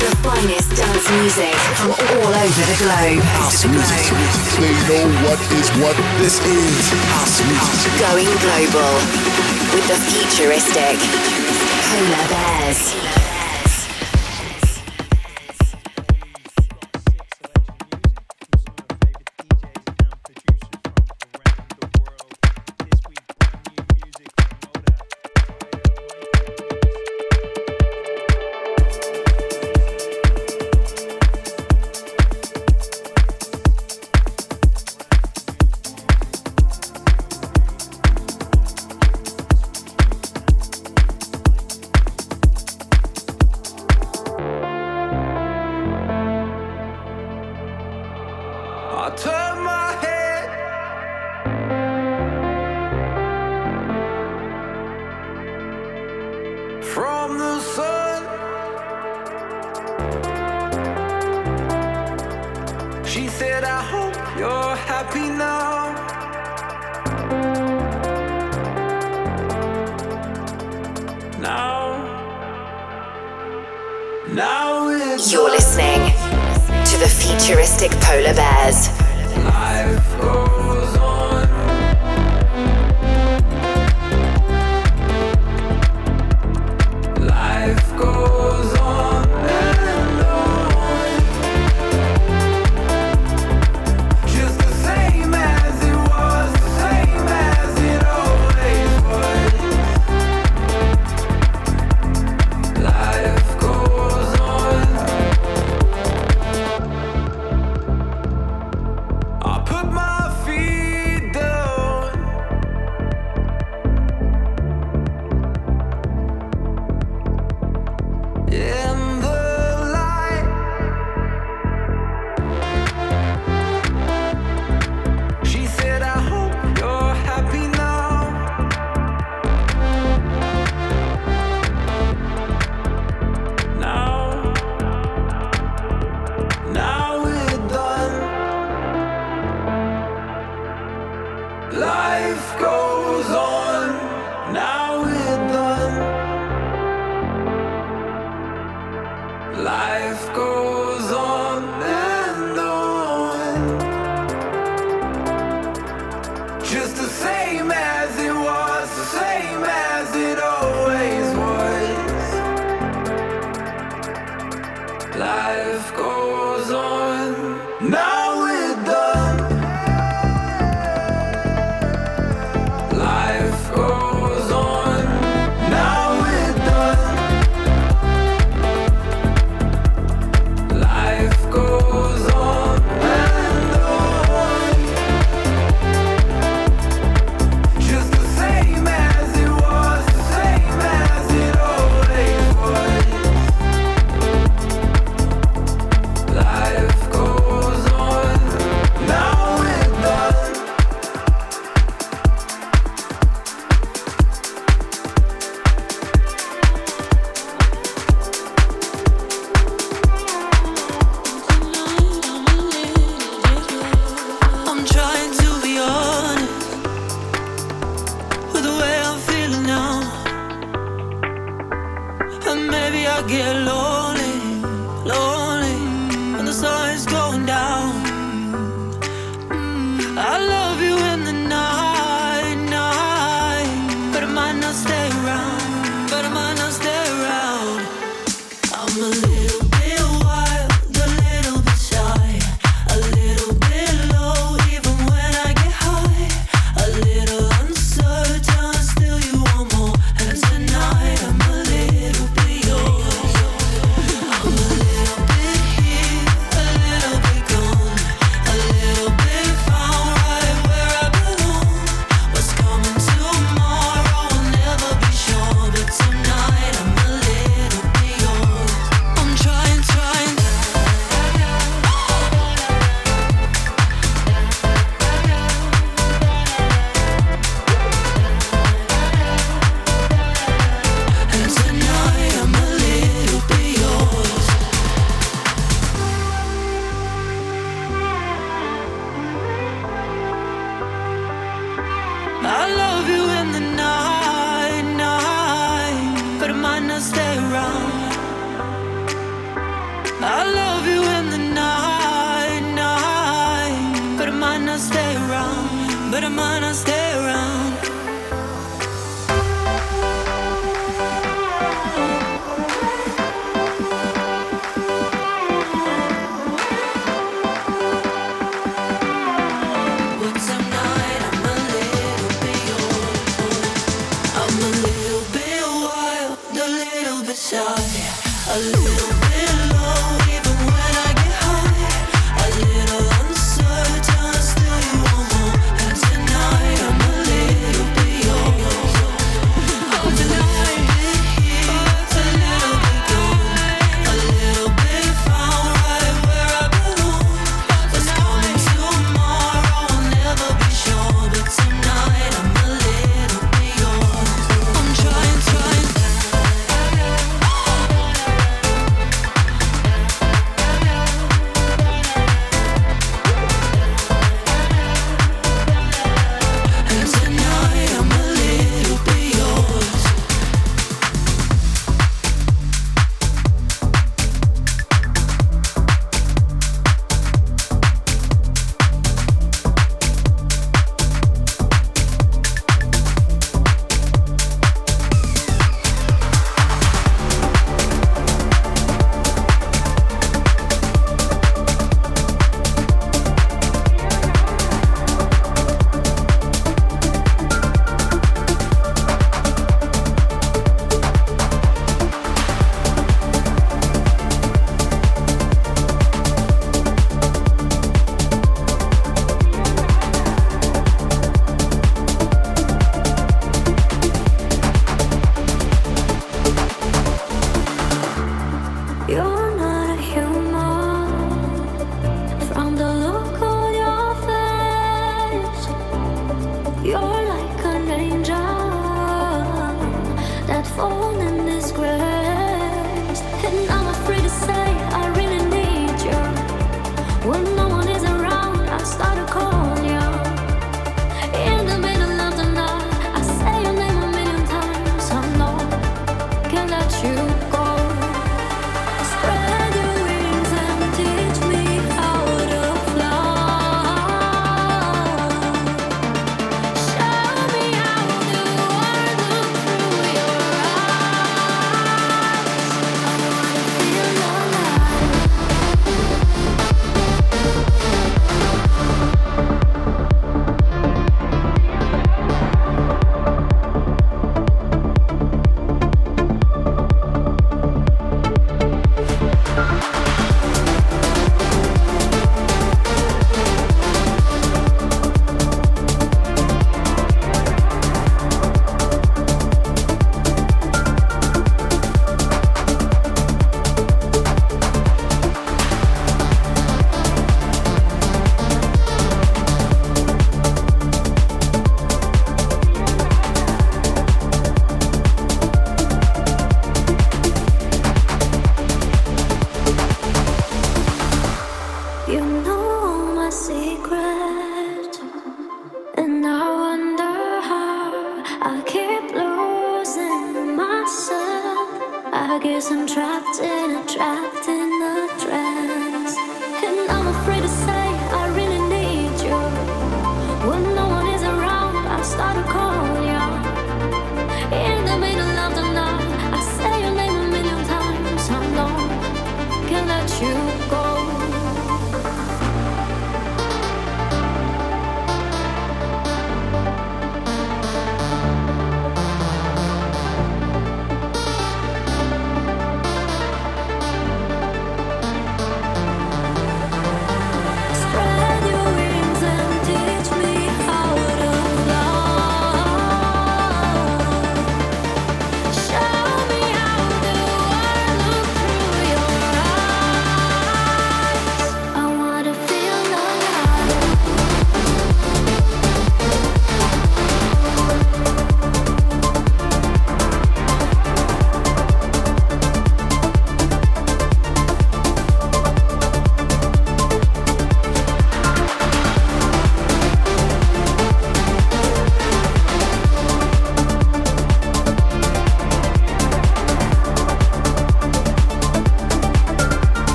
the finest dance music from all over the globe. They know what is what this is. House music. Going global with the futuristic Polar Bears.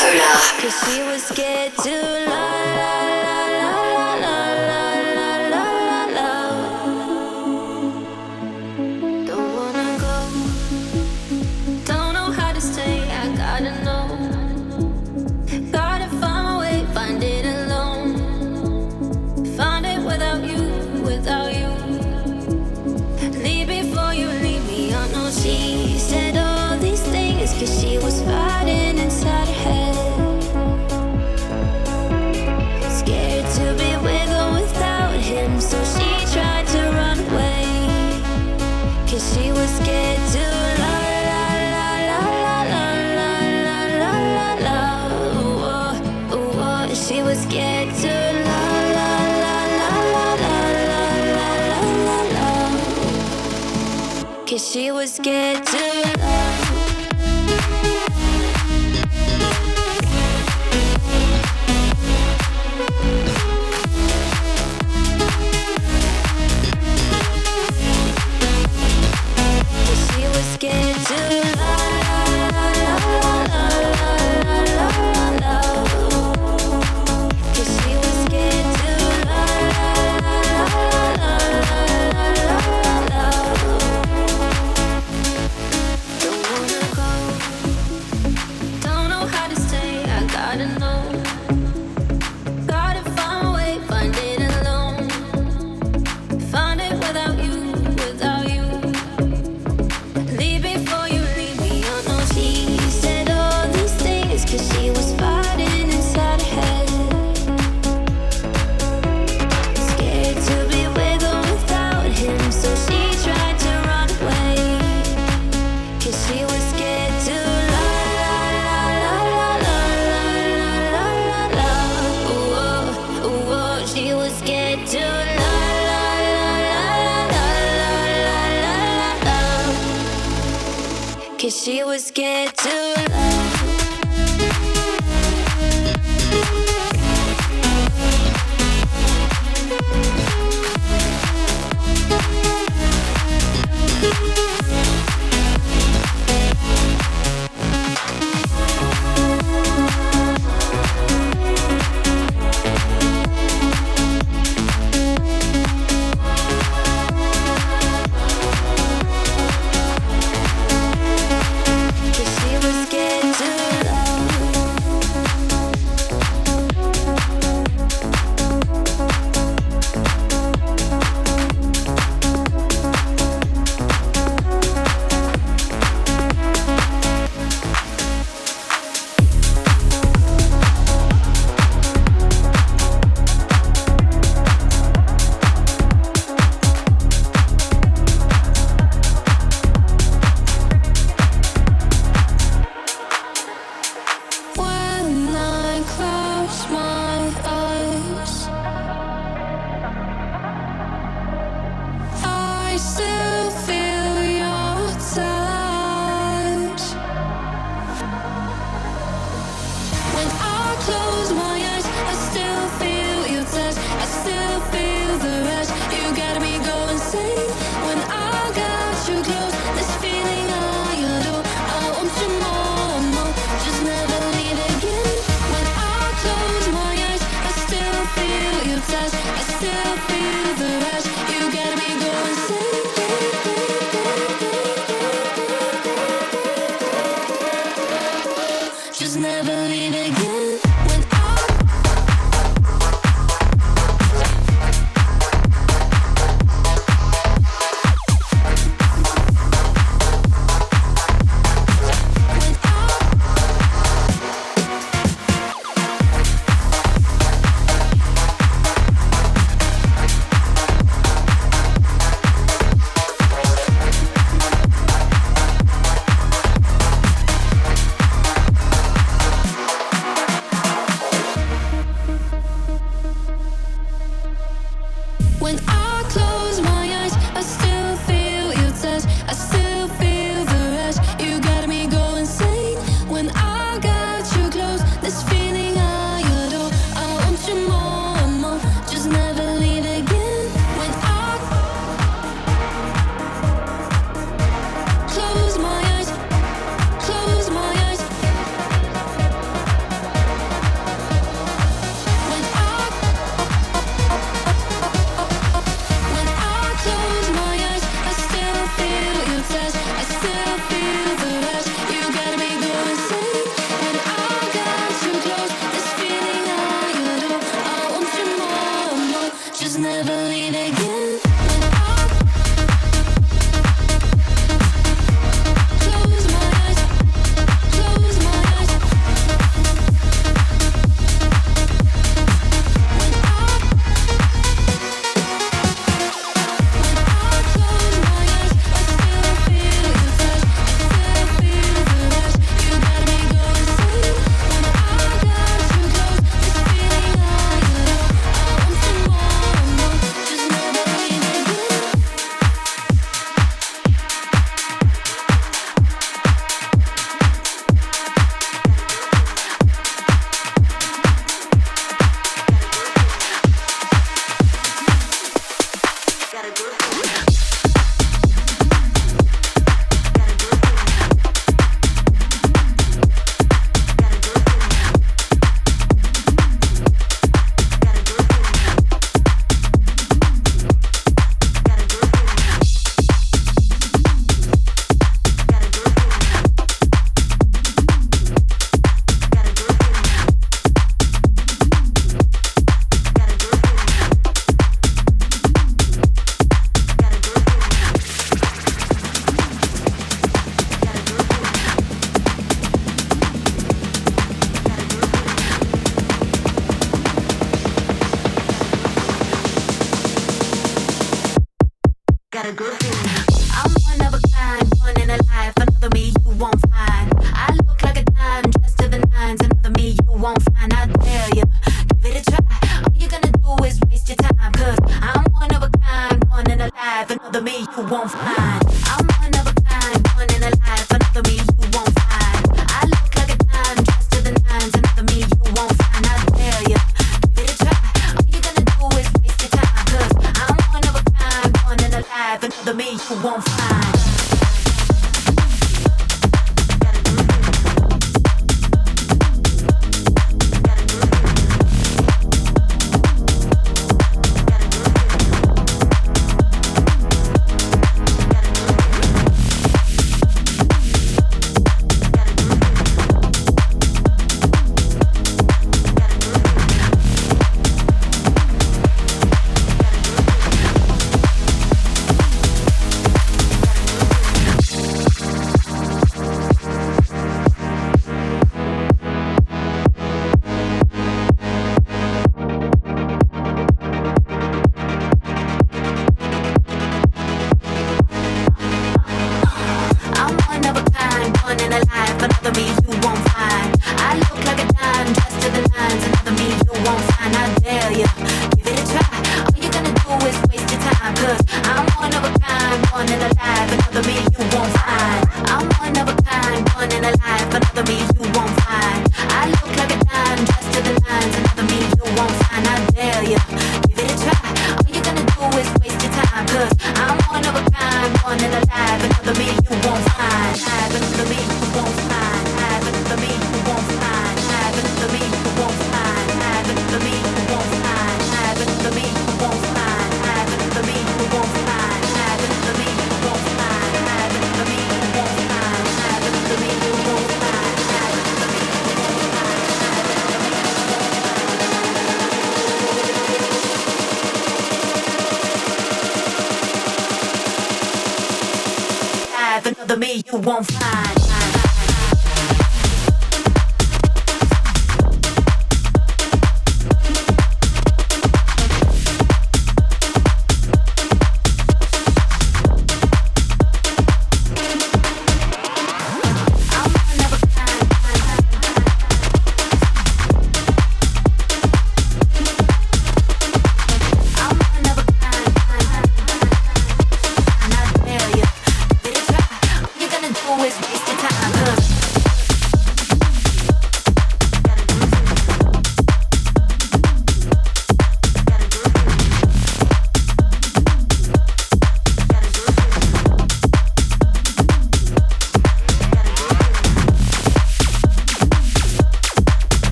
Solar. Cause she was scared to lie. She was scared to just never leave again.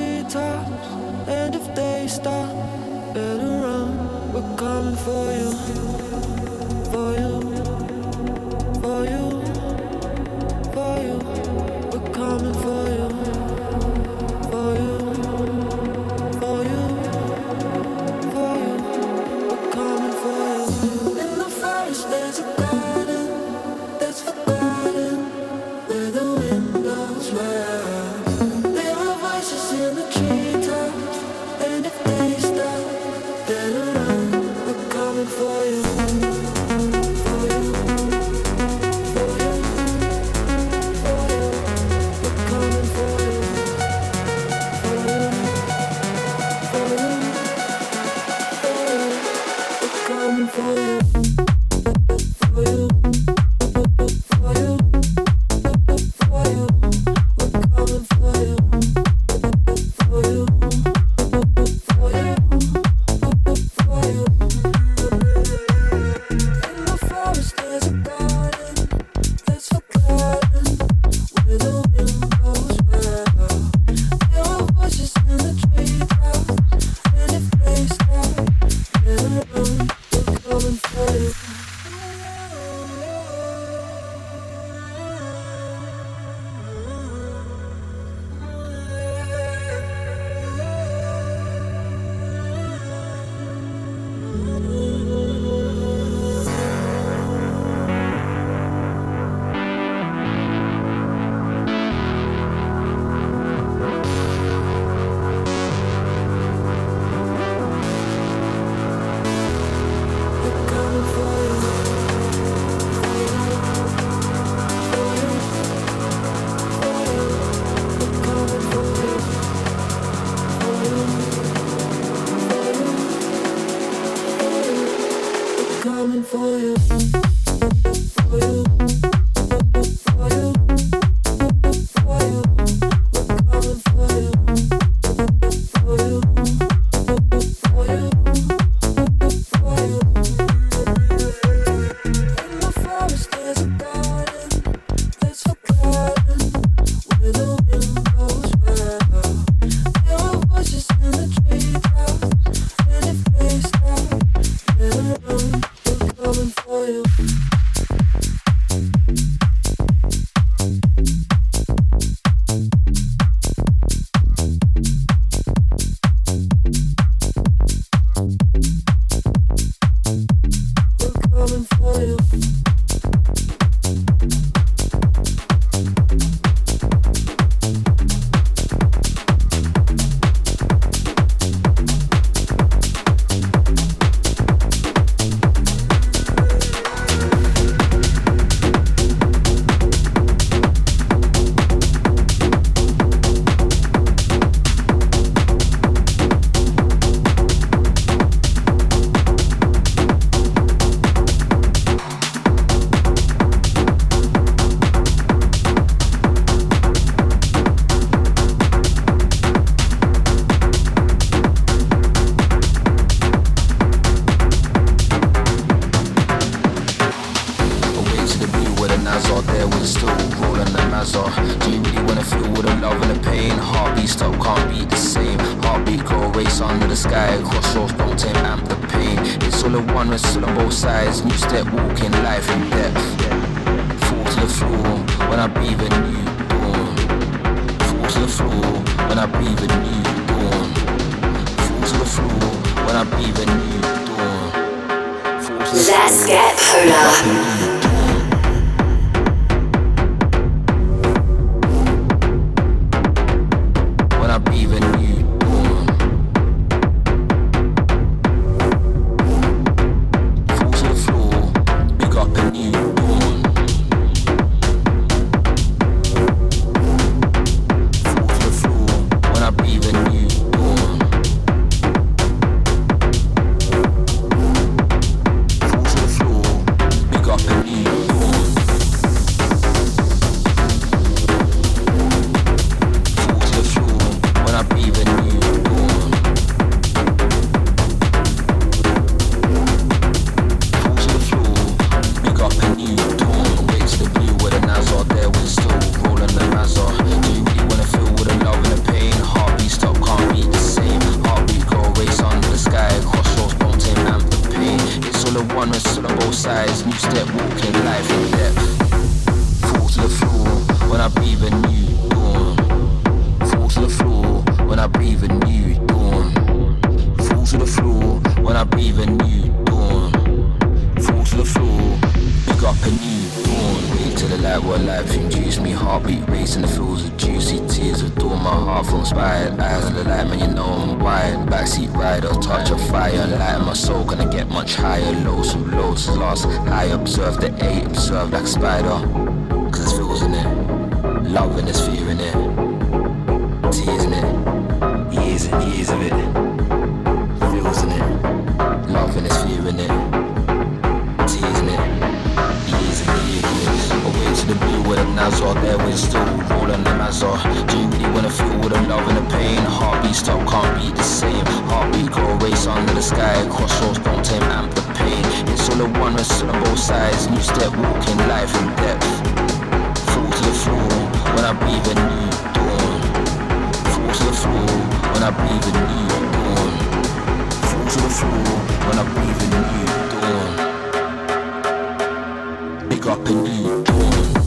treetops, and if they stop, better run. We're coming for you. Let's get polar. the pain. Heartbeat stop, can't be the same. Heartbeat go race under the sky. Crossroads don't tame, amp the pain. It's all a one, wrestle on both sides. New step, walking life in depth. Fall to the floor when I breathe a new dawn. Fall to the floor when I breathe a new dawn. Fall to the floor when I breathe a new dawn. Big up a new dawn.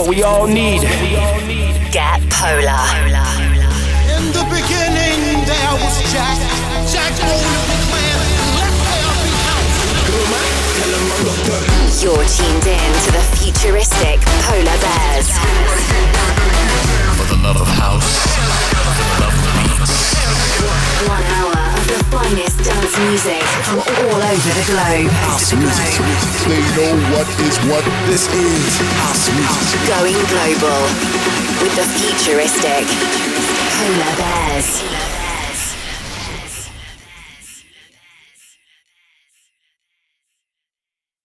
What we all need.